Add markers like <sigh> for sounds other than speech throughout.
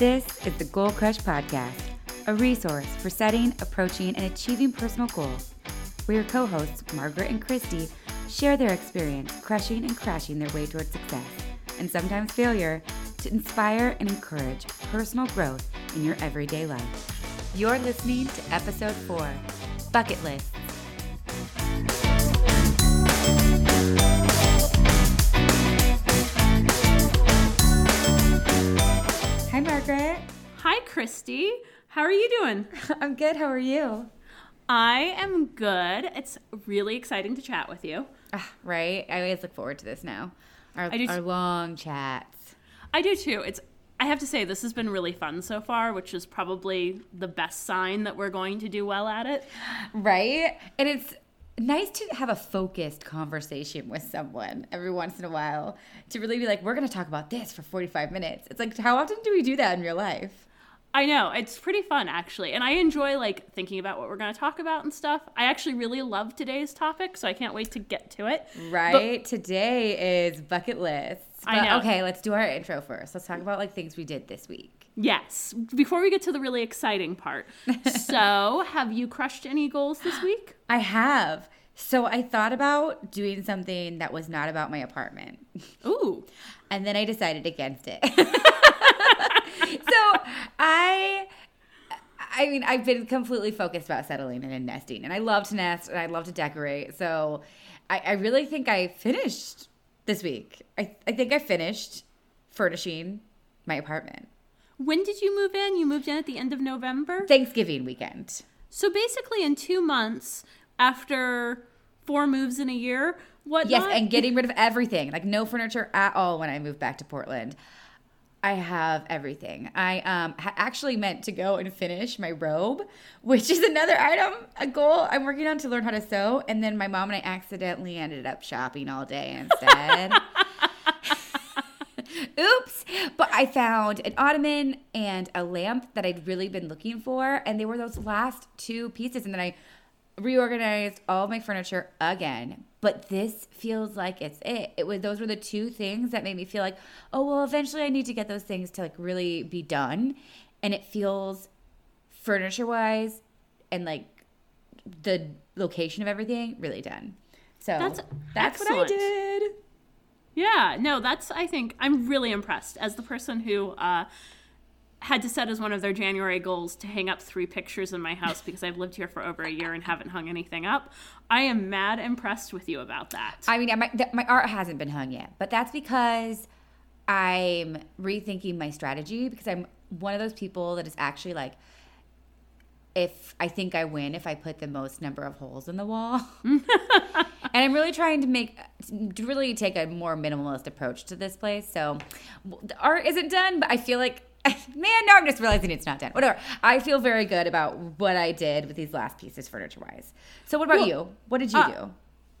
This is the Goal Crush Podcast, a resource for setting, approaching, and achieving personal goals. Where your co hosts, Margaret and Kristy, share their experience crushing and crashing their way towards success, and sometimes failure, to inspire and encourage personal growth in your everyday life. You're listening to episode four Bucket Lists. Kristy. How are you doing? <laughs> I'm good. How are you? I am good. It's really exciting to chat with you. Ah, right? I always look forward to this now. Our, I do our long chats. I do too. It's I have to say this has been really fun so far, which is probably the best sign that we're going to do well at it. <gasps> Right? And it's nice to have a focused conversation with someone every once in a while to really be like, we're going to talk about this for 45 minutes. It's like, how often do we do that in real life? I know, it's pretty fun actually. And I enjoy like thinking about what we're going to talk about and stuff. I actually really love today's topic, so I can't wait to get to it. Right? Today is bucket lists. I know. Okay, let's do our intro first. Let's talk about like things we did this week. Yes. Before we get to the really exciting part. <laughs> so, have you crushed any goals this week? I have. So I thought about doing something that was not about my apartment. <laughs> Ooh. and then I decided against it. <laughs> so I I mean, I've been completely focused about settling in and nesting, and I love to nest and I love to decorate. So I, I really think I finished this week. I, I think I finished furnishing my apartment. When did you move in? You moved in at the end of November? Thanksgiving weekend. So basically, in two months after four moves in a year, what? Yes, and getting rid of everything, like no furniture at all when I moved back to Portland. I have everything. I um ha- actually meant to go and finish my robe, which is another item, a goal I'm working on to learn how to sew. And then my mom and I accidentally ended up shopping all day instead. <laughs> <laughs> Oops. But I found an ottoman and a lamp that I'd really been looking for. And they were those last two pieces. And then I reorganized all my furniture again. But this feels like it's it. It was those were the two things that made me feel like, oh well, eventually I need to get those things to like really be done. And it feels furniture wise and like the location of everything really done. So That's that's what I did. Yeah, no, that's. I think I'm really impressed as the person who uh, had to set as one of their January goals to hang up three pictures in my house because I've lived here for over a year and haven't hung anything up. I am mad impressed with you about that. I mean, my, my art hasn't been hung yet, but that's because I'm rethinking my strategy because I'm one of those people that is actually like, if I think I win if I put the most number of holes in the wall. <laughs> and I'm really trying to make, to really take a more minimalist approach to this place. So the art isn't done, but I feel like, <laughs> man, now I'm just realizing it's not done. Whatever. I feel very good about what I did with these last pieces, furniture wise. So, what about Well, you? What did you uh, do?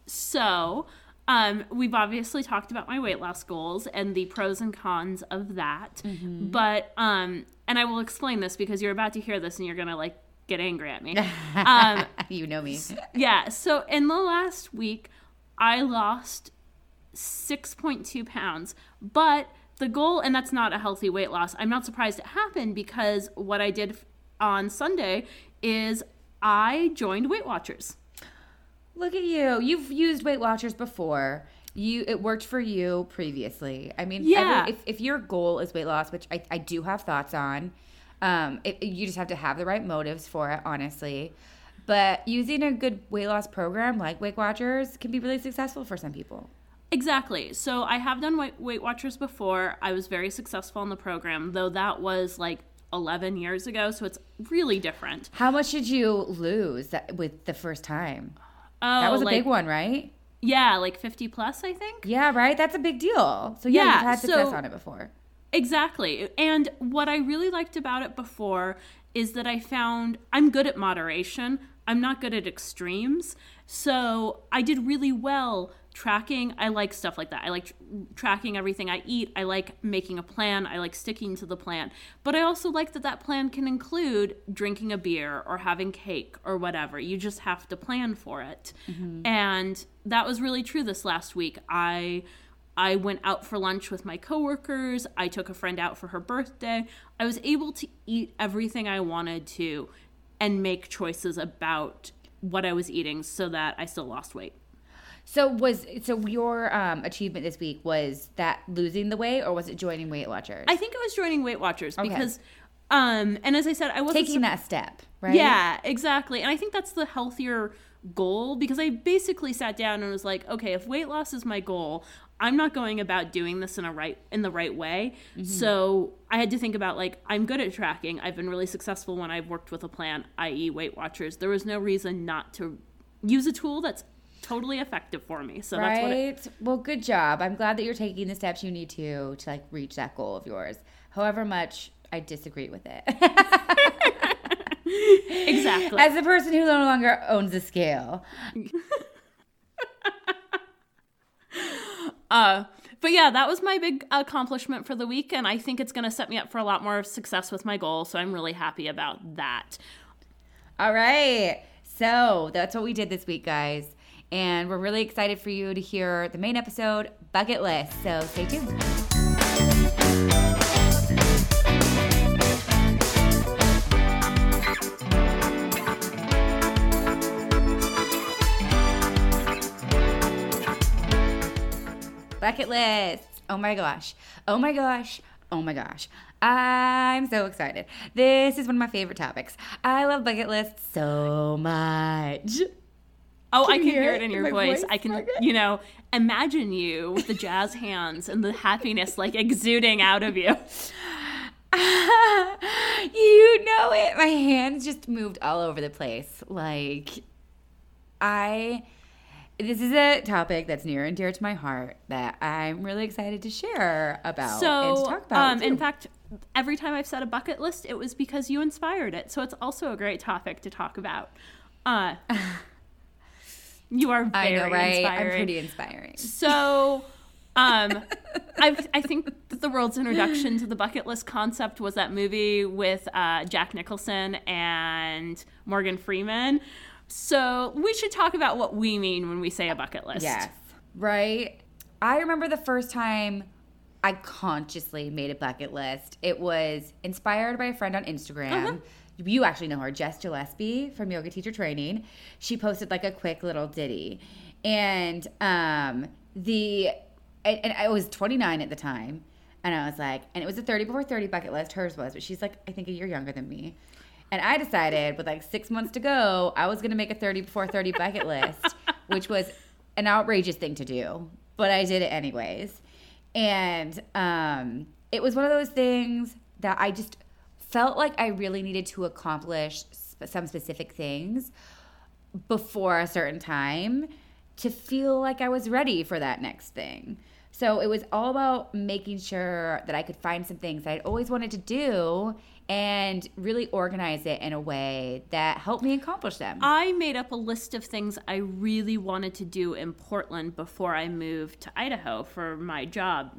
So, um, we've obviously talked about my weight loss goals and the pros and cons of that. But, um, and I will explain this because you're about to hear this and you're going to like get angry at me. <laughs> Um, <laughs> you know me. yeah. So, in the last week, I lost 6.2 pounds. But the goal, and that's not a healthy weight loss, I'm not surprised it happened because what I did on Sunday is I joined Weight Watchers. Look at you. You've used Weight Watchers before. You it worked for you previously. I mean, Yeah. every, if, if your goal is weight loss, which I, I do have thoughts on, um, it, you just have to have the right motives for it, honestly. But using a good weight loss program like Weight Watchers can be really successful for some people. Exactly. So I have done Weight, Watchers before. I was very successful in the program, though that was like 11 years ago. So it's really different. How much did you lose that, with the first time? Oh, That was a like, big one, right? Yeah, like 50 plus, I think. Yeah, right. That's a big deal. So yeah, Yeah, you've had success so- on it before. Exactly. And what I really liked about it before is that I found I'm good at moderation. I'm not good at extremes. So I did really well tracking. I like stuff like that. I like tr- tracking everything I eat. I like making a plan. I like sticking to the plan. But I also like that that plan can include drinking a beer or having cake or whatever. You just have to plan for it. Mm-hmm. And that was really true this last week. I I went out for lunch with my coworkers. I took a friend out for her birthday. I was able to eat everything I wanted to and make choices about what I was eating so that I still lost weight. So was so your um, achievement this week was that losing the weight or was it joining Weight Watchers? I think it was joining Weight Watchers okay. because um and as I said I wasn't taking that step, right? Yeah, exactly. And I think that's the healthier goal because I basically sat down and was like, okay, if weight loss is my goal, I'm not going about doing this in a right in the right way. Mm-hmm. So I had to think about like I'm good at tracking. I've been really successful when I've worked with a plan, i.e., Weight Watchers. There was no reason not to use a tool that's totally effective for me. So right? that's what it, well, good job. I'm glad that you're taking the steps you need to to like reach that goal of yours. However much I disagree with it. <laughs> exactly. As a person who no longer owns a scale. <laughs> uh but yeah, that was my big accomplishment for the week, and I think it's going to set me up for a lot more success with my goal. So I'm really happy about that. All right. So that's what we did this week, guys. And we're really excited for you to hear the main episode, Bucket List. So stay tuned. Bucket list. Oh my gosh. Oh my gosh. Oh my gosh. I'm so excited. This is one of my favorite topics. I love bucket lists so much. Oh, can I can hear, hear it in your voice. voice. I can, you know, imagine you with the jazz hands and the happiness like exuding out of you. <laughs> you know it. My hands just moved all over the place. Like, I. This is a topic that's near and dear to my heart that I'm really excited to share about so, and to talk about. Um, in fact, every time I've set a bucket list, it was because you inspired it. So it's also a great topic to talk about. Uh, <laughs> you are very I know, right? inspiring. I'm pretty inspiring. So, um, I, I think the world's introduction to the bucket list concept was that movie with uh, Jack Nicholson and Morgan Freeman. So we should talk about what we mean when we say a bucket list. Yes. Right. I remember the first time I consciously made a bucket list. It was inspired by a friend on Instagram. Uh-huh you actually know her, Jess Gillespie from Yoga Teacher Training. She posted like a quick little ditty, and um, the and, and I was 29 at the time, and I was like, and it was a 30 before 30 bucket list. Hers was, but she's like I think a year younger than me. And I decided with like six months to go, I was gonna make a 30 before 30 bucket list, <laughs> which was an outrageous thing to do, but I did it anyways. And um, it was one of those things that I just felt like I really needed to accomplish some specific things before a certain time to feel like I was ready for that next thing. So it was all about making sure that I could find some things that I'd always wanted to do and really organize it in a way that helped me accomplish them. I made up a list of things I really wanted to do in Portland before I moved to Idaho for my job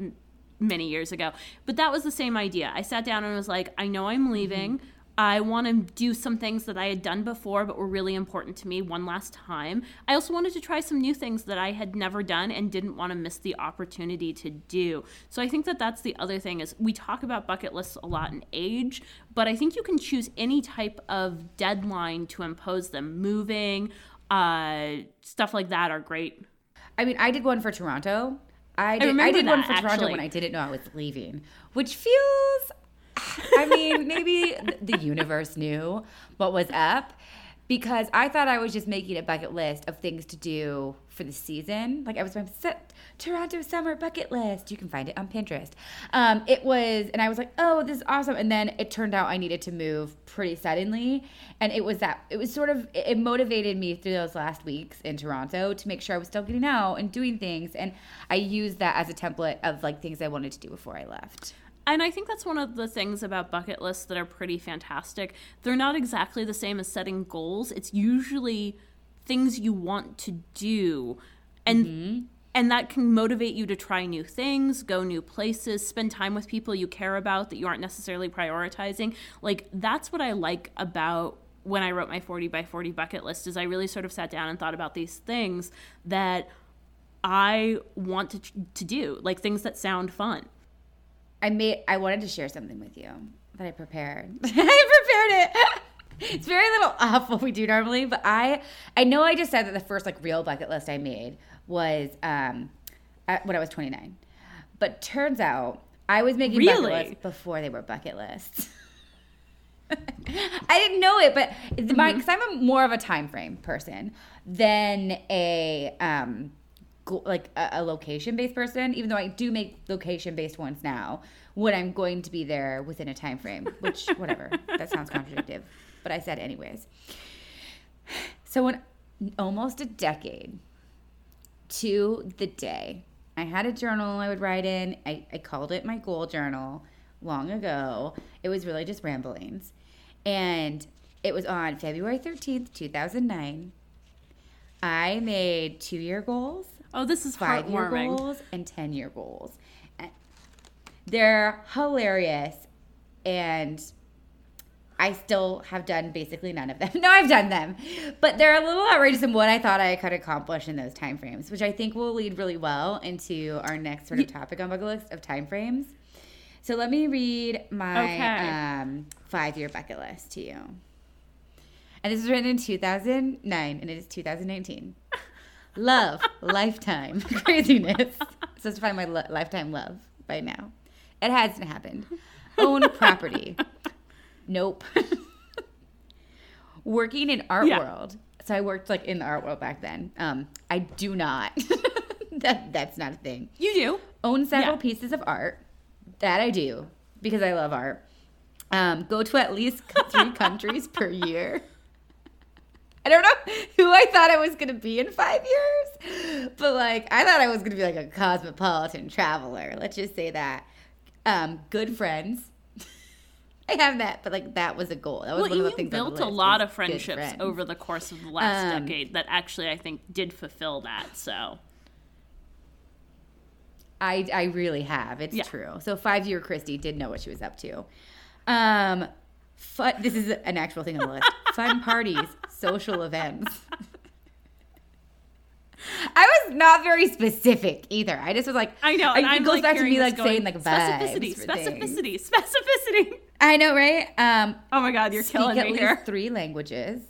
many years ago. But that was the same idea. I sat down and was like, I know I'm leaving. Mm-hmm. I want to do some things that I had done before but were really important to me one last time. I also wanted to try some new things that I had never done and didn't want to miss the opportunity to do. So I think that that's the other thing is we talk about bucket lists a lot in age, but I think you can choose any type of deadline to impose them. Moving, uh, stuff like that are great. I mean, I did one for Toronto I did, I, I did that, one for actually. Toronto when I didn't know I was leaving, which feels. I mean, maybe the universe knew what was up because I thought I was just making a bucket list of things to do for the season. Like I was my Toronto summer bucket list. You can find it on Pinterest. Um, it was, and I was like, oh, this is awesome. And then it turned out I needed to move pretty suddenly, and it was that it was sort of it motivated me through those last weeks in Toronto to make sure I was still getting out and doing things, and I used that as a template of like things I wanted to do before I left. And I think that's one of the things about bucket lists that are pretty fantastic. They're not exactly the same as setting goals. It's usually things you want to do. And mm-hmm. and that can motivate you to try new things, go new places, spend time with people you care about that you aren't necessarily prioritizing. Like that's what I like about when I wrote my 40 by 40 bucket list is I really sort of sat down and thought about these things that I want to to do, like things that sound fun. I made. I wanted to share something with you that I prepared. <laughs> I prepared it. <laughs> It's very little off what we do normally, but I I know I just said that the first like real bucket list I made was um at, when I was 29. But turns out I was making Really? bucket lists before they were bucket lists. <laughs> I didn't know it, but because I'm a more of a time frame person than a um like a, a location based person. Even though I do make location based ones now, when I'm going to be there within a time frame, which <laughs> whatever that sounds contradictive, but I said anyways. So when almost a decade to the day. I had a journal I would write in. I, I called it my goal journal long ago. It was really just ramblings. And it was on February 13th, 2009. I made two year goals, Oh, this is five year goals, and 10 year goals. They're hilarious. And I still have done basically none of them. <laughs> No, I've done them, but they're a little outrageous in what I thought I could accomplish in those time frames, which I think will lead really well into our next sort of topic on bucket list of time frames. So let me read my Okay. um, five-year bucket list to you. And this was written in 2009, and it is 2019. Love, lifetime, <laughs> craziness. So to find my lo- lifetime love by now. It hasn't happened. Own property. Nope. Working in art Yeah. world. So I worked like in the art world back then. Um, I do not. <laughs> that that's not a thing. You do. Own several Yeah. pieces of art. That I do because I love art. Um, go to at least three countries per year. I don't know <laughs> who I thought I was gonna be in five years, but like I thought I was gonna be like a cosmopolitan traveler. Let's just say that. Um, good friends. <laughs> I have that, but like that was a goal. That was Well, one of the you things. on the built a lot of friendships friends. over the course of the last Um, decade that actually I think did fulfill that. So I I really have. It's Yeah. true. So five year Kristy did know what she was up to. Um, fun, this is an actual thing on the list. <laughs> Fun parties, social events. I was not very specific either. I just was like, I know. And it I'm goes like back to hearing me like going, saying like specificity, vibes for things. specificity, specificity. I know, right? Um, Oh my god, you're speak killing at me least here. three languages.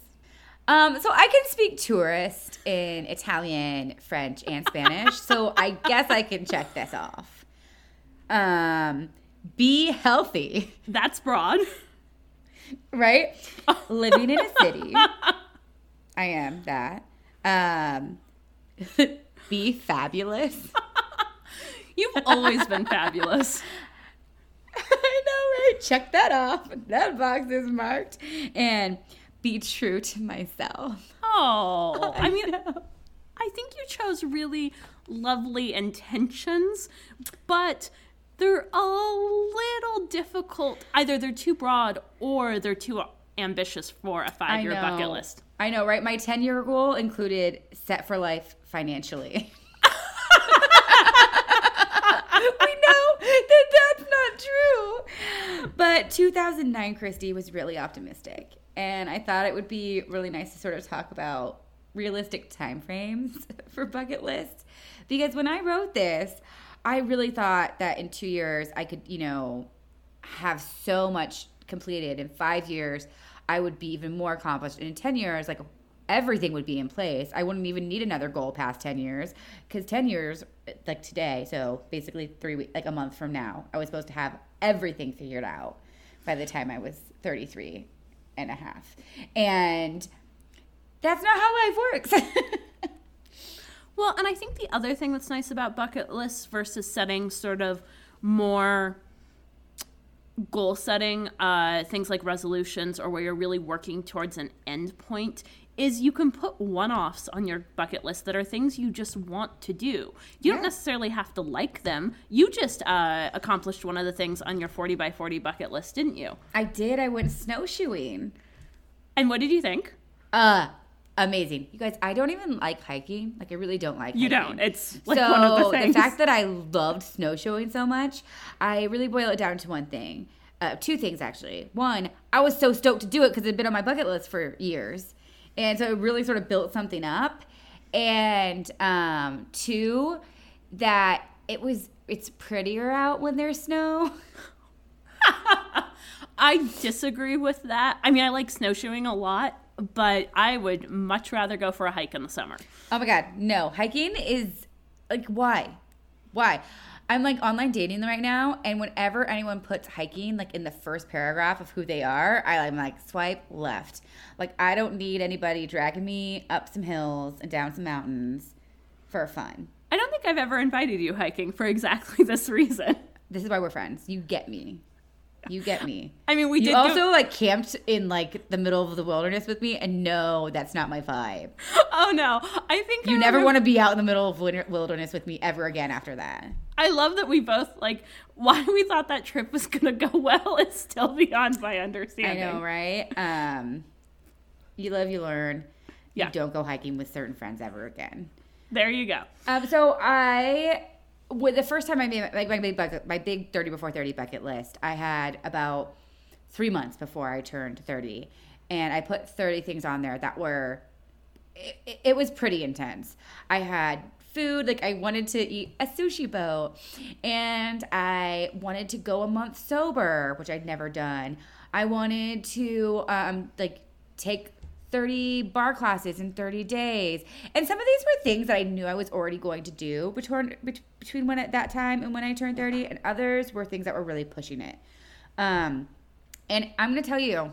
Um, so I can speak tourist in Italian, French, and Spanish. so I guess I can check this off. Um, be healthy, That's broad. Right? <laughs> Living in a city. I am that. Um, be fabulous. <laughs> You've always been fabulous. <laughs> I know, right? Check that off. That box is marked. And be true to myself. Oh, I mean, know. I think you chose really lovely intentions, but they're a little difficult. Either they're too broad or they're too ambitious for a five year bucket list. I know, right? My 10 year goal included set for life financially. <laughs> we know that that's not true. But 2009, Kristy was really optimistic. And I thought it would be really nice to sort of talk about realistic timeframes <laughs> for bucket lists. Because when I wrote this, I really thought that in two years I could, you know, have so much completed. In five years, I would be even more accomplished. And in 10 years, like everything would be in place. I wouldn't even need another goal past 10 years because 10 years, like today, so basically three weeks, like a month from now, I was supposed to have everything figured out by the time I was 33 and a half. And that's not how life works. <laughs> Well, and I think the other thing that's nice about bucket lists versus setting sort of more goal setting, uh, things like resolutions or where you're really working towards an end point, is you can put one offs on your bucket list that are things you just want to do. You don't necessarily have to like them. You just uh, accomplished one of the things on your 40 by 40 bucket list, didn't you? I did. I went snowshoeing. And what did you think? Uh, amazing. You guys, I don't even like hiking. Like, I really don't like You hiking. don't. It's like so one of the things. fact that I loved snowshoeing so much, I really boil it down to one thing. Uh, two things actually. One, I was so stoked to do it because it had been on my bucket list for years, and so it really sort of built something up. and um, two, that it was it's prettier out when there's snow. <laughs> I disagree with that. I mean, I like snowshoeing a lot, but I would much rather go for a hike in the summer. Oh my god, no. Hiking is like why? Why? I'm like online dating right now, and whenever anyone puts hiking like in the first paragraph of who they are, I, I'm like swipe left. Like I don't need anybody dragging me up some hills and down some mountains for fun. I don't think I've ever invited you hiking for exactly <laughs> this reason. This is why we're friends. You get me. You get me. I mean, we You did also go- like camped in like the middle of the wilderness with me, and no, that's not my vibe. <laughs> oh no, I think You I never remember- want to be out in the middle of winter- wilderness with me ever again after that. I love that we both like why <laughs> we thought that trip was gonna go <laughs> well is still beyond my understanding. I know, right? Um, you live, you learn. Yeah. You don't go hiking with certain friends ever again. There you go. Um, so I, with the first time I made like my big bucket, my big thirty before thirty bucket list, I had about three months before I turned thirty, and I put thirty things on there that were. It, it was pretty intense. I had food like I wanted to eat a sushi boat, and I wanted to go a month sober, which I'd never done. I wanted to um, like take 30 bar classes in 30 days. And some of these were things that I knew I was already going to do between between when at that time and when I turned 30, and others were things that were really pushing it. Um, and I'm going to tell you,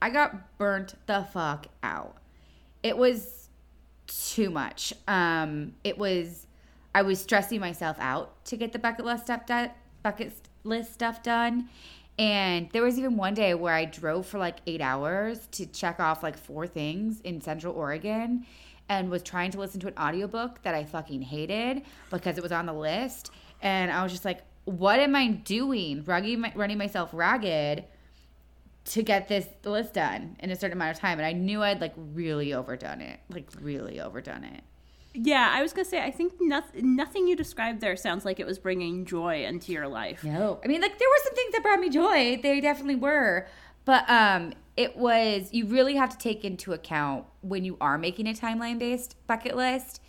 I got burnt the fuck out. It was too much. Um, it was I was stressing myself out to get the bucket list stuff done, bucket list stuff done. And there was even one day where I drove for like eight hours to check off like four things in Central Oregon and was trying to listen to an audiobook that I fucking hated because it was on the list. And I was just like, what am I doing? Running, my, running myself ragged to get this list done in a certain amount of time. And I knew I'd like really overdone it. Like really overdone it. Yeah, I was gonna say I think nothing nothing you described there sounds like it was bringing joy into your life. No, I mean, like there were some things that brought me joy. They definitely were, but um, it was you really have to take into account when you are making a timeline based bucket list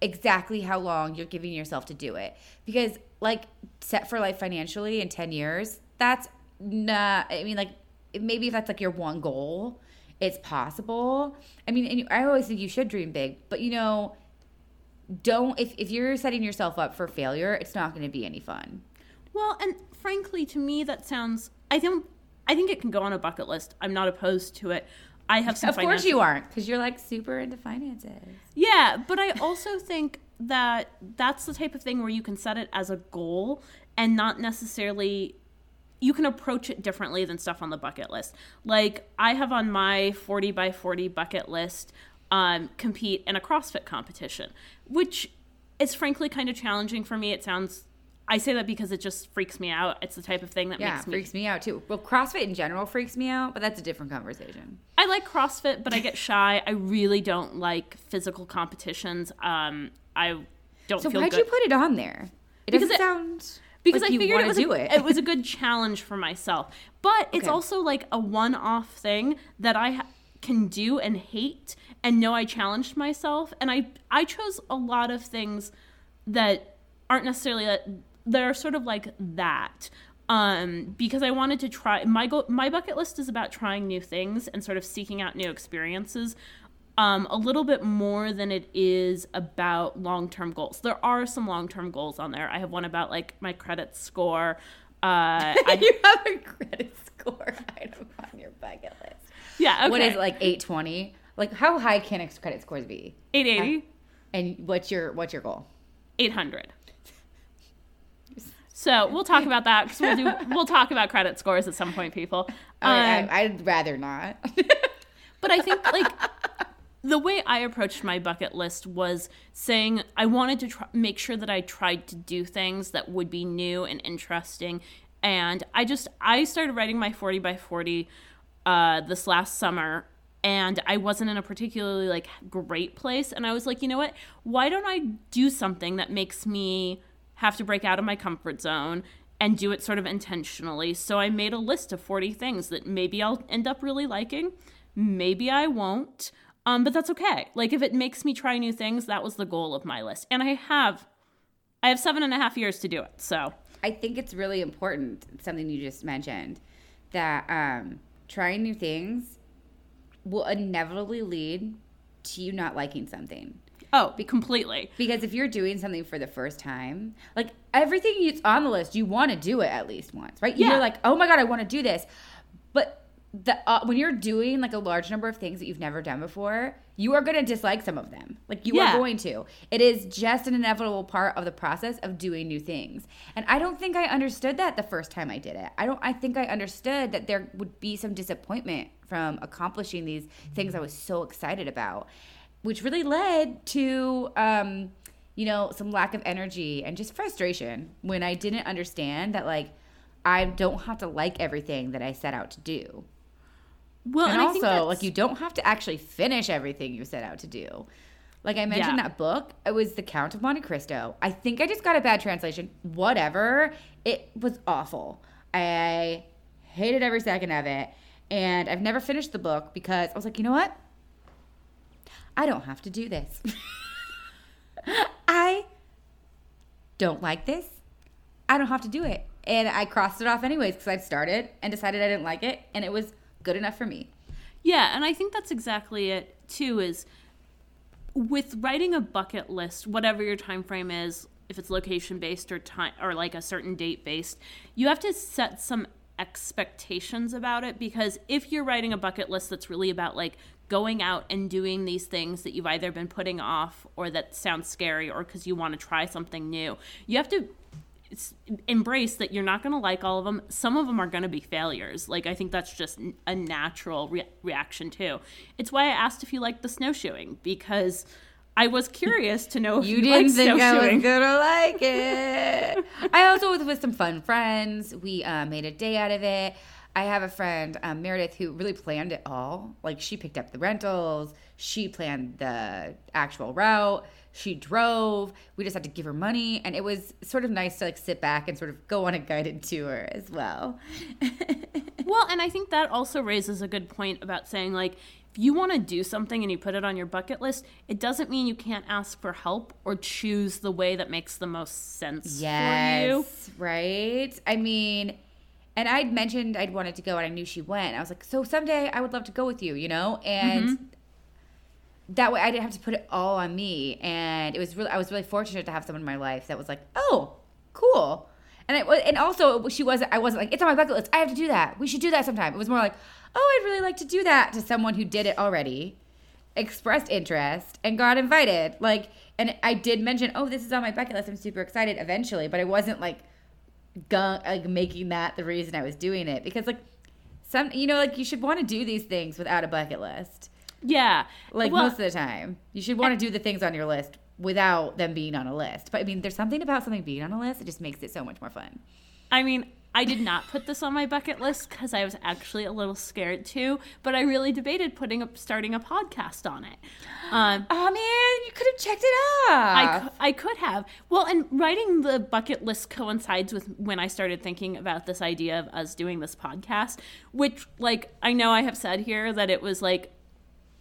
exactly how long you're giving yourself to do it because like set for life financially in 10 years that's not i mean like maybe if that's like your one goal it's possible i mean and i always think you should dream big but you know don't if, if you're setting yourself up for failure it's not going to be any fun Well, and frankly, to me, that sounds. I don't. I think it can go on a bucket list. I'm not opposed to it. I have some. Of course you aren't, because you're like super into finances. Yeah, but I also think that that's the type of thing where you can set it as a goal and not necessarily you can approach it differently than stuff on the bucket list. Like I have on my 40 by 40 bucket list um, compete in a CrossFit competition, which is frankly kind of challenging for me. It sounds I say that because it just freaks me out. It's the type of thing that Yeah, makes me freaks me out too. Well, CrossFit in general freaks me out, but that's a different conversation. I like CrossFit, but I get shy. I really don't like physical competitions. Um, I don't So why'd good. you put it on there? It Because doesn't it- sound because like I you figured it was do a, it. was a good challenge for myself. But it's also like a one-off thing that I ha- can do and hate and know I challenged myself and I I chose a lot of things that aren't necessarily that that are sort of like that um because I wanted to try my go my bucket list is about trying new things and sort of seeking out new experiences um, a little bit more than it is about long term goals. There are some long term goals on there. I have one about like my credit score. Uh, <laughs> I, you have a credit score <laughs> item on your bucket list. Yeah, okay. What is it, like 820? Like how high can a credit scores be? 880? And what's your what's your goal? 800. So we'll talk about that because we'll do we'll talk about credit scores at some point, people. Um, I, I'd rather not. <laughs> But I think like the way I approached my bucket list was saying I wanted to try, make sure that I tried to do things that would be new and interesting. And I just I started writing my 40 by 40 uh, this last summer and I wasn't in a particularly like great place and I was like, you know what? Why don't I do something that makes me have to break out of my comfort zone and do it sort of intentionally. So I made a list of 40 things that maybe I'll end up really liking, maybe I won't. Um, but that's okay. Like if it makes me try new things, that was the goal of my list. And I have I have seven and a half years to do it. So I think it's really important, something you just mentioned, that um, trying new things will inevitably lead to you not liking something. Oh, be completely. Because if you're doing something for the first time, like everything that's on the list, you want to do it at least once, right? Yeah. You're like, oh my god, I want to do this, but the uh, when you're doing like a large number of things that you've never done before, you are going to dislike some of them. Like you Yeah. are going to. It is just an inevitable part of the process of doing new things. And I don't think I understood that the first time I did it. I don't I think I understood that there would be some disappointment from accomplishing these things I was so excited about, which really led to um you know, some lack of energy and just frustration when I didn't understand that like I don't have to like everything that I set out to do. Well, And, and, also, like, you don't have to actually finish everything you set out to do. Like I mentioned, Yeah. that book, it was The Count of Monte Cristo. I think I just got a bad translation. Whatever. It was awful. I hated every second of it. And I've never finished the book because I was like, you know what? I don't have to do this. <laughs> I don't like this. I don't have to do it. And I crossed it off anyways because I'd started and decided I didn't like it. And it was good enough for me. Yeah, and I think that's exactly it too is with writing a bucket list, whatever your time frame is, if it's location based or time or like a certain date based, you have to set some expectations about it because if you're writing a bucket list that's really about like going out and doing these things that you've either been putting off or that sounds scary or because you want to try something new, you have to embrace that you're not going to like all of them. Some of them are going to be failures. Like I think that's just a natural re- reaction too. It's why I asked if you liked the snowshoeing because I was curious to know if You you, didn't think I was gonna like it. I also was with some fun friends. We uh, made a day out of it. I have a friend, um, Meredith, who really planned it all. Like she picked up the rentals, she planned the actual route, she drove. We just had to give her money, and it was sort of nice to like sit back and sort of go on a guided tour as well. <laughs> Well, and I think that also raises a good point about saying like if you want to do something and you put it on your bucket list, it doesn't mean you can't ask for help or choose the way that makes the most sense for you. Yes, right. I mean, and I'd mentioned I'd wanted to go, and I knew she went. I was like, so someday I would love to go with you, you know, and Mm-hmm. that way I didn't have to put it all on me. And it was really, I was really fortunate to have someone in my life that was like, oh, cool. And it was, and also she wasn't. I wasn't like it's on my bucket list. I have to do that. We should do that sometime. It was more like, oh, I'd really like to do that to someone who did it already, expressed interest, and got invited. Like, and I did mention, oh, this is on my bucket list. I'm super excited. Eventually, but I wasn't like, gung, like making that the reason I was doing it because like some, you know, like you should want to do these things without a bucket list. Yeah. Like Well, most of the time, you should want to do the things on your list without them being on a list. But I mean, there's something about something being on a list that just makes it so much more fun. I mean, I did not put this on my bucket list because I was actually a little scared too, but I really debated putting up starting a podcast on it. Um, Oh man, you could have checked it off. I, I could have. Well, and writing the bucket list coincides with when I started thinking about this idea of us doing this podcast, which, like, I know I have said here that it was like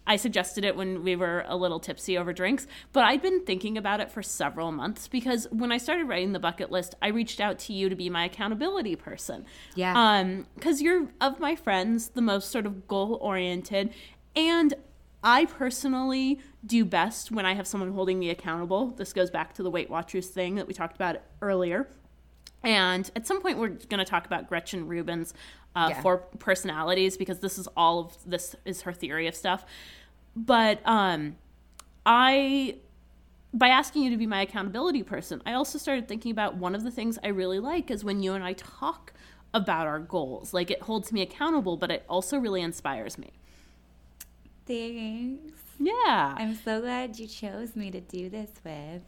I suggested it when we were a little tipsy over drinks, but I'd been thinking about it for several months because when I started writing the bucket list, I reached out to you to be my accountability person. Yeah. Um, because you're of my friends the most sort of goal oriented, and I personally do best when I have someone holding me accountable. This goes back to the Weight Watchers thing that we talked about earlier. And at some point, we're going to talk about Gretchen Rubin's uh, Yeah. four personalities because this is all of this is her theory of stuff. But um, I, by asking you to be my accountability person, I also started thinking about one of the things I really like is when you and I talk about our goals. Like it holds me accountable, but it also really inspires me. Thanks. Yeah. I'm so glad you chose me to do this with.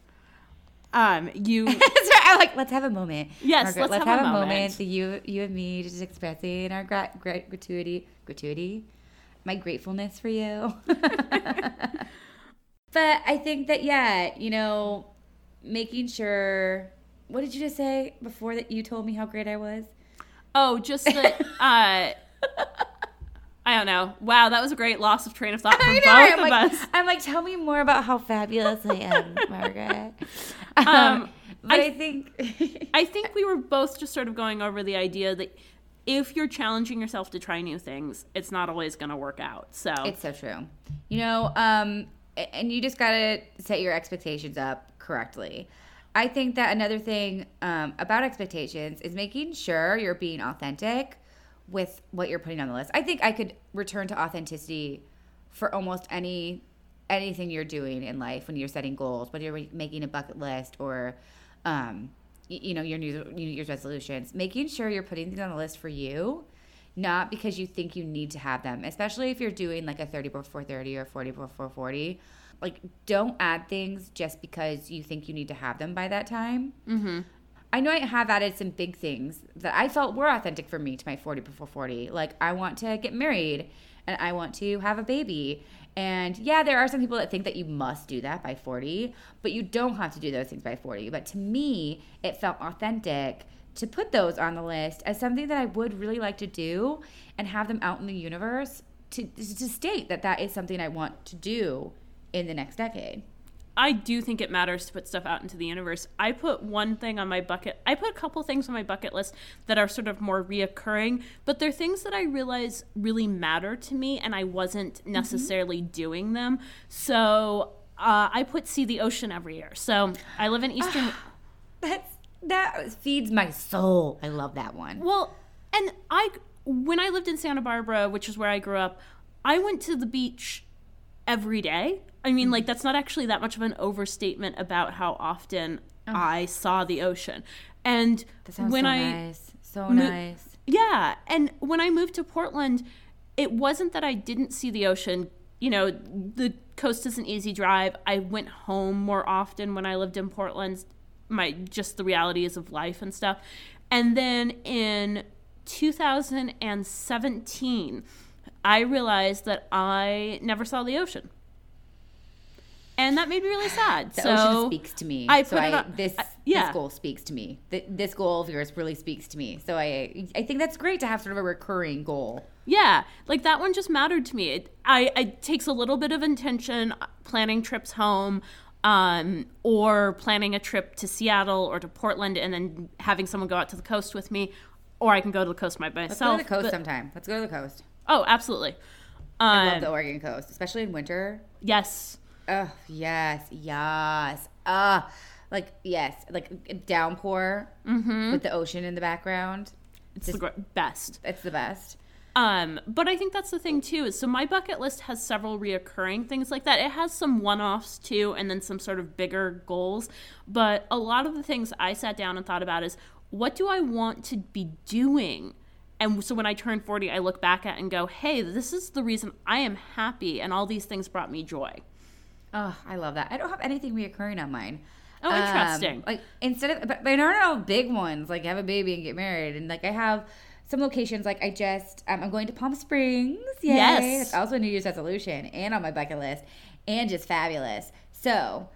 Um, you. <laughs> I'm like, let's have a moment. Yes, let's let's have have, a a moment. moment. The you, you and me just expressing our gra- gra- gratuity, gratuity, my gratefulness for you. <laughs> but I think that yeah, you know, making sure. What did you just say before that you told me how great I was? Oh, just that. uh, <laughs> I don't know. Wow, that was a great loss of train of thought <laughs> for I both right? of I'm like, us. I'm like, tell me more about how fabulous I am, <laughs> Margaret. Um, <laughs> Um, I, I- think I think we were both just sort of going over the idea that if you're challenging yourself to try new things, it's not always going to work out. So it's so true. You know, um, and you just gotta set your expectations up correctly. I think that another thing um, about expectations is making sure you're being authentic with what you're putting on the list. I think I could return to authenticity for almost any anything you're doing in life when you're setting goals, whether you're making a bucket list or, um, you know, your New New Year's resolutions. Making sure you're putting things on the list for you, not because you think you need to have them. Especially if you're doing like a 30 before 30 or 40 before 40. Like, don't add things just because you think you need to have them by that time. mm-hmm. I know I have added some big things that I felt were authentic for me to my 40 before 40. Like, I want to get married and I want to have a baby. And yeah, there are some people that think that you must do that by 40, but you don't have to do those things by 40. But to me, it felt authentic to put those on the list as something that I would really like to do and have them out in the universe to, to state that that is something I want to do in the next decade. I do think it matters to put stuff out into the universe. I put one thing on my bucket. I put a couple things on my bucket list that are sort of more reoccurring, but they're things that I realize really matter to me, and I wasn't necessarily doing them. So uh, I put see the ocean every year. So I live in Eastern. <sighs> That's that feeds my soul. I love that one. Well, and I when I lived in Santa Barbara, which is where I grew up, I went to the beach every day. I mean, like mm-hmm. that's not actually that much of an overstatement about how often oh. I saw the ocean. And when so I nice. So mo- nice. yeah, and when I moved to Portland, it wasn't that I didn't see the ocean. You know, the coast is an easy drive. I went home more often when I lived in Portland. My just the realities of life and stuff. And then in 2017, I realized that I never saw the ocean. And that made me really sad. The so ocean speaks to me. I so put it I, on- this I- yeah. this goal speaks to me. Th- This goal of yours really speaks to me. So I I think that's great to have sort of a recurring goal. Yeah, like that one just mattered to me. It, I it takes a little bit of intention uh, planning trips home, um, or planning a trip to Seattle or to Portland, and then having someone go out to the coast with me, or I can go to the coast by Let's myself. go to the coast but- sometime. Let's go to the coast. oh, absolutely. I love Um, the Oregon coast, especially in winter. yes, Oh yes, yes. Ah, like yes, like a downpour with the ocean in the background. it's the gr- best. It's the best. Um, but I think that's the thing too. Is so my bucket list has several reoccurring things like that. It has some one-offs too, and then some sort of bigger goals. But a lot of the things I sat down and thought about is what do I want to be doing? And so when I turn 40, I look back at and go, hey, this is the reason I am happy, and all these things brought me joy. Oh, I love that. I don't have anything reoccurring on mine. Oh, Um, interesting. like instead of, but, but I don't know big ones like have a baby and get married, and like I have some locations. Like I just, um, I'm going to Palm Springs. Yay. Yes. That's also a New Year's resolution and on my bucket list, and just fabulous. So,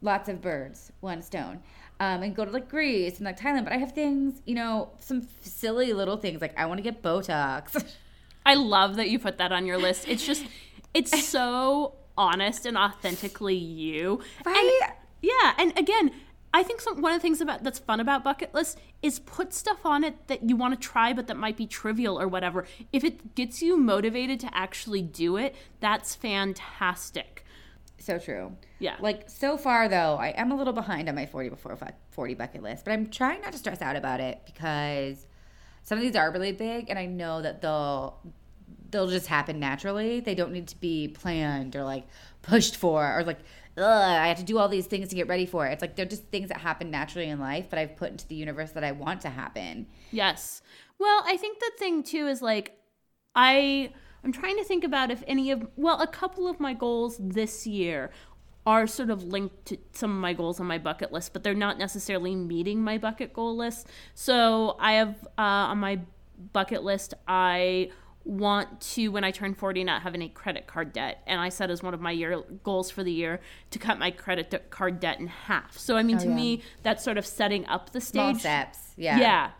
lots of birds, one stone. Um, and go to like Greece and like Thailand. But I have things, you know, some silly little things like I want to get Botox. <laughs> I love that you put that on your list. It's just, it's <laughs> so honest and authentically you. Right? And, yeah, and again, I think some, one of the things about that's fun about bucket lists is put stuff on it that you want to try, but that might be trivial or whatever. If it gets you motivated to actually do it, that's fantastic. So true. Yeah. Like so far though, I am a little behind on my 40 before 40 bucket list, but I'm trying not to stress out about it because some of these are really big and I know that they'll they'll just happen naturally. They don't need to be planned or like pushed for or like I have to do all these things to get ready for it. It's like they're just things that happen naturally in life, but I've put into the universe that I want to happen. Yes. Well, I think the thing too is like I I'm trying to think about if any of well, a couple of my goals this year are sort of linked to some of my goals on my bucket list, but they're not necessarily meeting my bucket goal list. So I have uh, on my bucket list, I want to when I turn 40 not have any credit card debt and I set as one of my year goals for the year to cut my credit card debt in half. So I mean to yeah. me that's sort of setting up the Small stage steps. Yeah. yeah.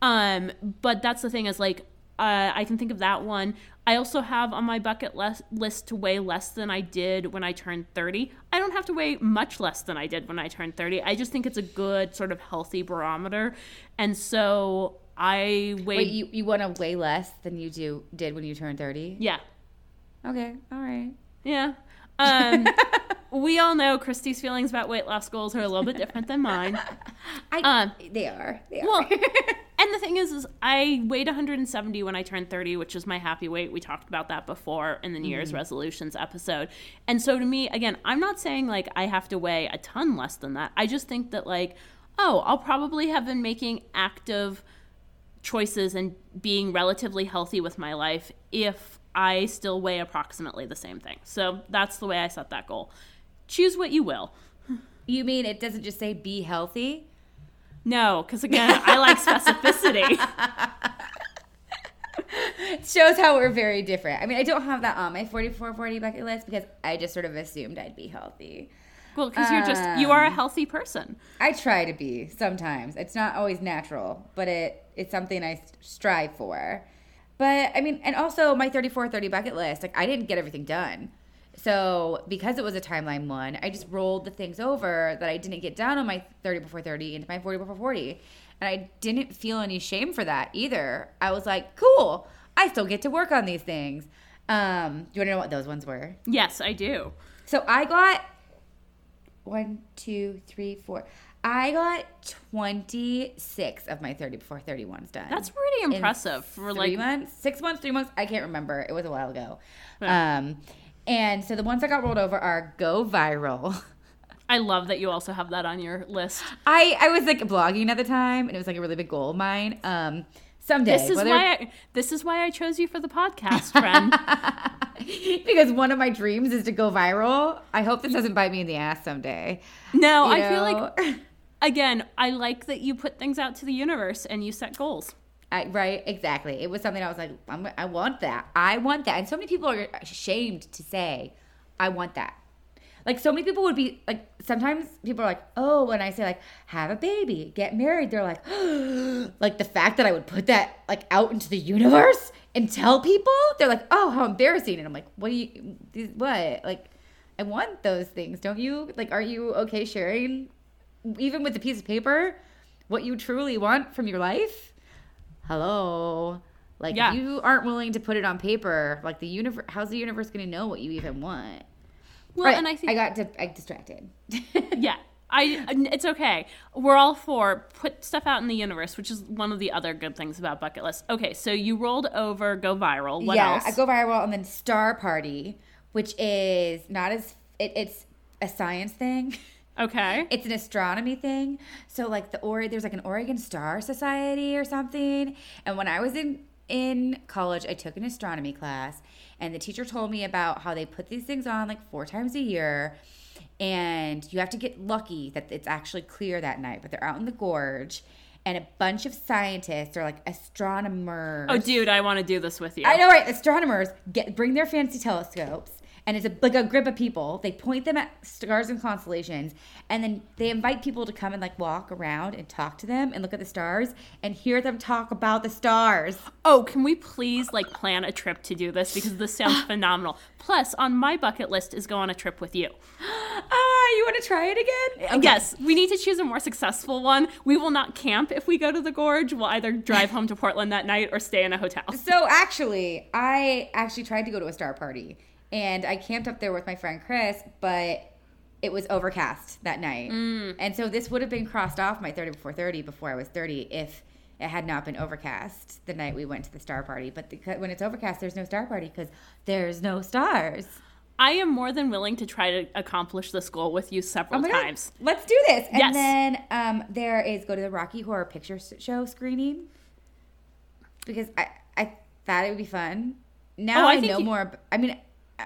Um, but that's the thing is like Uh, I can think of that one. I also have on my bucket less, list to weigh less than I did when I turned 30. I don't have to weigh much less than I did when I turned 30. I just think it's a good sort of healthy barometer. And so I weigh. Wait, you, you want to weigh less than you do did when you turned 30? yeah. Okay, all right. Yeah. Um, <laughs> we all know Kristy's feelings about weight loss goals are a little bit different than mine. <laughs> I, Um, they are. They are. Well, <laughs> and the thing is, is I weighed 170 when I turned 30, which is my happy weight. We talked about that before in the New Year's resolutions episode. And so to me, again, I'm not saying like I have to weigh a ton less than that. I just think that like, oh, I'll probably have been making active choices and being relatively healthy with my life if I still weigh approximately the same thing. So that's the way I set that goal. Choose what you will. you mean it doesn't just say be healthy? No, because again, I like specificity. <laughs> It shows how we're very different. I mean, I don't have that on my 44 40 bucket list because I just sort of assumed I'd be healthy. Well, because you're just you are a um, healthy person. I try to be sometimes. It's not always natural, but it it's something I strive for. But I mean, and also my 34 30 bucket list, like I didn't get everything done. So, because it was a timeline one, I just rolled the things over that I didn't get done on my 30 before 30 into my 40 before 40. And I didn't feel any shame for that either. I was like, cool, I still get to work on these things. Um, do you want to know what those ones were? Yes, I do. So I got one, two, three, four. I got 26 of my 30 before 31's done. That's pretty impressive for three like months, six months, three months. I can't remember. It was a while ago. Um, and so the ones that got rolled over are go viral. <laughs> I love that you also have that on your list. I I was like blogging at the time, and it was like a really big goal of mine. Um, someday, This is whether- why I, this is why I chose you for the podcast, friend. <laughs> because one of my dreams is to go viral. I hope this doesn't bite me in the ass someday. No, You I feel like know? <laughs> again, I like that you put things out to the universe and you set goals. I, right, exactly. It was something I was like, I want that. I want that. And so many people are ashamed to say, I want that. Like, so many people would be like, sometimes people are like, oh, when I say, like, have a baby, get married, they're like, <gasps> like the fact that I would put that, like, out into the universe and tell people, they're like, oh, how embarrassing. And I'm like, what do you, what? Like, I want those things, don't you? Like, are you okay sharing, even with a piece of paper, what you truly want from your life? hello like Yeah. if you aren't willing to put it on paper like the universe how's the universe going to know what you even want Well, right and I think i got di- I distracted <laughs> yeah I, it's okay. We're all for put stuff out in the universe, which is one of the other good things about bucket lists. Okay, so you rolled over, go viral. What yeah else? i go viral and then star party which is not as it, it's a science thing <laughs> okay. it's an astronomy thing. So like the or there's like an oregon star society or something. And when i was in in college i took an astronomy class. And the teacher told me about how they put these things on like four times a year. And you have to get lucky that it's actually clear that night but they're out in the gorge. And a bunch of scientists or like astronomers. Oh, dude, I want to do this with you. I know, right? Astronomers get bring their fancy telescopes, and it's a, like a group of people. They point them at stars and constellations, and then they invite people to come and like walk around and talk to them and look at the stars and hear them talk about the stars. Oh, can we please like plan a trip to do this because this sounds <gasps> phenomenal. Plus, on my bucket list is go on a trip with you. <gasps> Ah, you want to try it again? Okay. Yes, we need to choose a more successful one. We will not camp if we go to the gorge. We'll either drive home to Portland that night or stay in a hotel. So actually, I actually tried to go to a star party, and I camped up there with my friend Chris, but it was overcast that night, and so this would have been crossed off my thirty before thirty before I was thirty if it had not been overcast the night we went to the star party. But the, when it's overcast, there's no star party because there's no stars. I am more than willing to try to accomplish this goal with you several Oh my God, times. let's do this. And Yes. then um, there is go to the Rocky Horror Picture Show screening because I I thought it would be fun. Now Oh, I I, know you- more. I mean,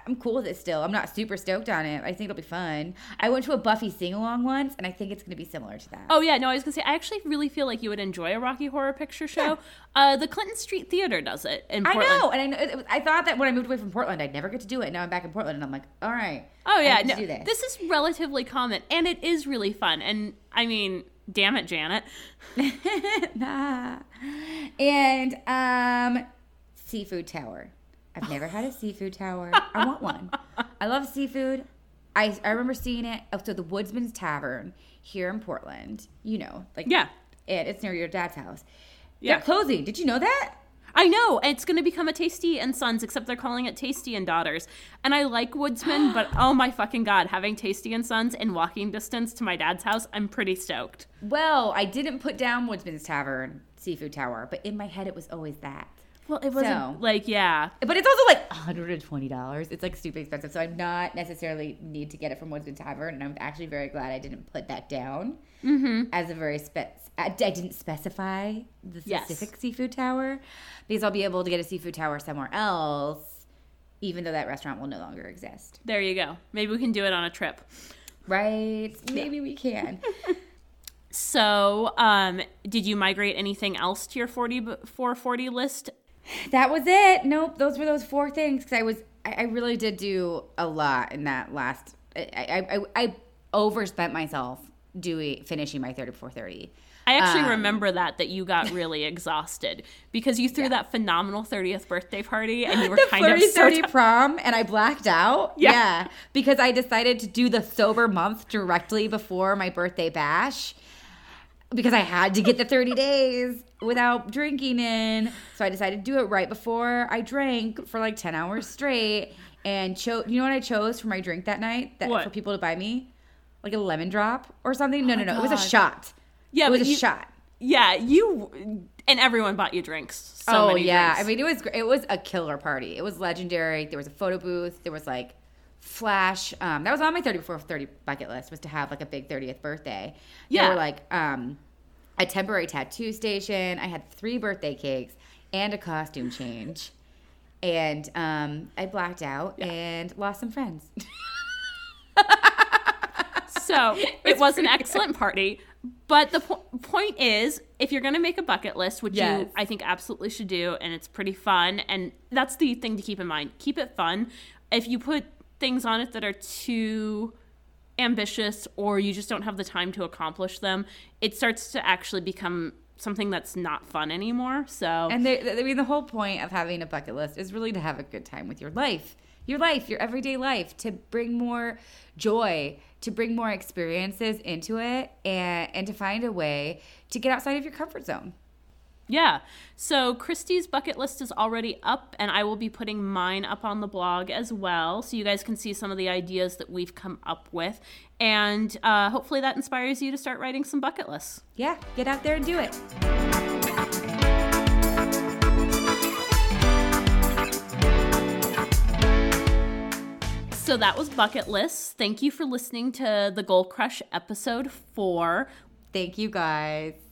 I'm cool with it still. I'm not super stoked on it. I think it'll be fun. I went to a Buffy sing along once, and I think it's going to be similar to that. Oh yeah, no, I was gonna say I actually really feel like you would enjoy a Rocky Horror Picture Show. Uh, the Clinton Street Theater does it in I Portland. know, and I know. It, it was- I thought that when I moved away from Portland, I'd never get to do it. Now I'm back in Portland, and I'm like, all right. Oh yeah, no, do this. this is relatively common, and it is really fun. And I mean, damn it, Janet. <laughs> nah. And um seafood tower. I've never had a seafood tower. I want one. I love seafood. I, I remember seeing it. Oh, so the Woodsman's Tavern here in Portland. You know, like Yeah. and it's near your dad's house. Yeah. They're closing. Did you know that? I know it's going to become a Tasty and Sons, except they're calling it Tasty and Daughters. And I like Woodsman, but <gasps> oh my fucking god, having Tasty and Sons in walking distance to my dad's house, I'm pretty stoked. Well, I didn't put down Woodsman's Tavern Seafood Tower, but in my head it was always that. Well, it wasn't So- like yeah, But it's also like $120. It's like super expensive. So I'm not necessarily need to get it from Woodsman Tavern. And I'm actually very glad I didn't put that down as a very spe- I didn't specify the Yes. specific seafood tower because I'll be able to get a seafood tower somewhere else, even though that restaurant will no longer exist. there you go. Maybe we can do it on a trip. Right? Maybe we can. <laughs> So, um, did you migrate anything else to your 40 440 list? That was it. Nope. Those were those four things because I was, I, I really did do a lot in that last, I, I, I, I overspent myself doing, finishing my 30 before 30. I actually Um, remember that that you got really <laughs> exhausted because you threw that phenomenal 30th birthday party and you <laughs> were the kind 30 of so 30 prom and I blacked out. <laughs> Yeah. Because I decided to do the sober month directly before my birthday bash because I had to get the 30 days without drinking in. So I decided to do it right before I drank for like 10 hours straight and chose you know what I chose for my drink that night that What? for people to buy me? Like a lemon drop or something? No, oh no, no. It was a shot. Yeah, it was a you- shot. Yeah, you and everyone bought you drinks. So oh many yeah, drinks. I mean it was it was a killer party. It was legendary. There was a photo booth. There was like flash. Um, that was on my thirty before thirty bucket list was to have like a big thirtieth birthday. Yeah. there were like um, a temporary tattoo station. I had three birthday cakes and a costume change, and um, I blacked out and lost some friends. <laughs> So <laughs> it was an excellent party. But the po- point is, if you're going to make a bucket list, which Yes. you I think absolutely should do, and it's pretty fun, and that's the thing to keep in mind. Keep it fun. If you put things on it that are too ambitious or you just don't have the time to accomplish them, it starts to actually become something that's not fun anymore. So And they, I mean, the whole point of having a bucket list is really to have a good time with your life, your life, your everyday life, to bring more joy, to bring more experiences into it, and and to find a way to get outside of your comfort zone. Yeah. So Kristy's bucket list is already up, and I will be putting mine up on the blog as well. So you guys can see some of the ideas that we've come up with. And uh, hopefully that inspires you to start writing some bucket lists. Yeah, get out there and do it. So that was bucket lists. Thank you for listening to the Goal Crush episode four. Thank you guys.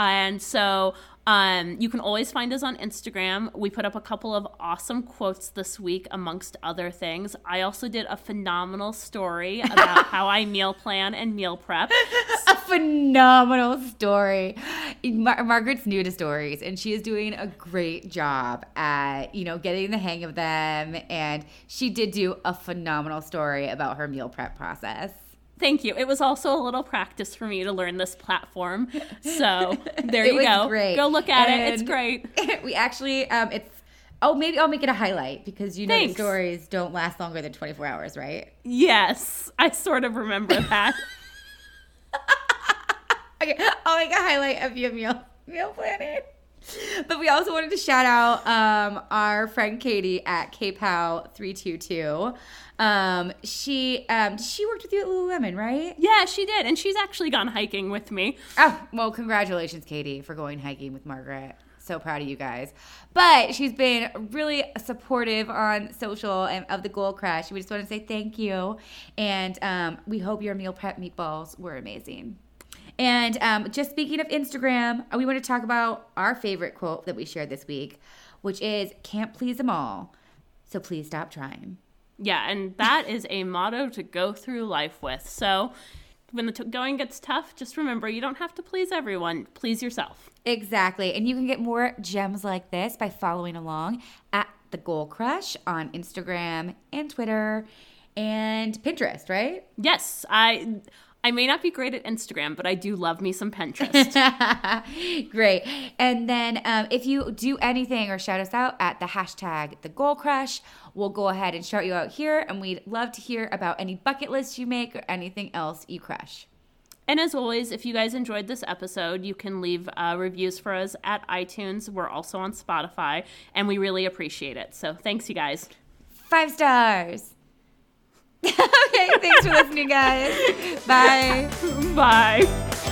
And so um, you can always find us on Instagram. We put up a couple of awesome quotes this week, amongst other things. I also did a phenomenal story about <laughs> how I meal plan and meal prep. <laughs> A phenomenal story. Mar- Margaret's new to stories, and she is doing a great job at you know getting the hang of them. And she did do a phenomenal story about her meal prep process. Thank you. It was also a little practice for me to learn this platform. So <laughs> there you go. great. Go look at it. It's great. <laughs> we actually, um, it's. Oh, maybe I'll make it a highlight because you know the stories don't last longer than 24 hours, right? Yes, I sort of remember <laughs> that. Okay, I'll make a highlight of your meal meal planning. But we also wanted to shout out um, our friend Katie at KPOW322. Um, she um, she worked with you at Lululemon, right? yeah, she did. And she's actually gone hiking with me. Oh, well, congratulations, Katie, for going hiking with Margaret. So proud of you guys. But she's been really supportive on social and of the Goal Crush. We just want to say thank you. And um, we hope your meal prep meatballs were amazing. And um, just speaking of Instagram, we want to talk about our favorite quote that we shared this week, which is can't please them all. So please stop trying. Yeah, and that is a motto to go through life with. So when the t- going gets tough, just remember you don't have to please everyone. Please yourself. Exactly. And you can get more gems like this by following along at The Goal Crush on Instagram and Twitter and Pinterest, right? Yes, I I may not be great at Instagram, but I do love me some Pinterest. <laughs> Great. And then um, if you do anything or shout us out at the hashtag the goal crush, we'll go ahead and shout you out here. And we'd love to hear about any bucket lists you make or anything else you crush. And as always, if you guys enjoyed this episode, you can leave uh, reviews for us at iTunes. We're also on Spotify, and we really appreciate it. So thanks, you guys. Five stars. <laughs> okay, thanks for listening, guys. Bye. Bye.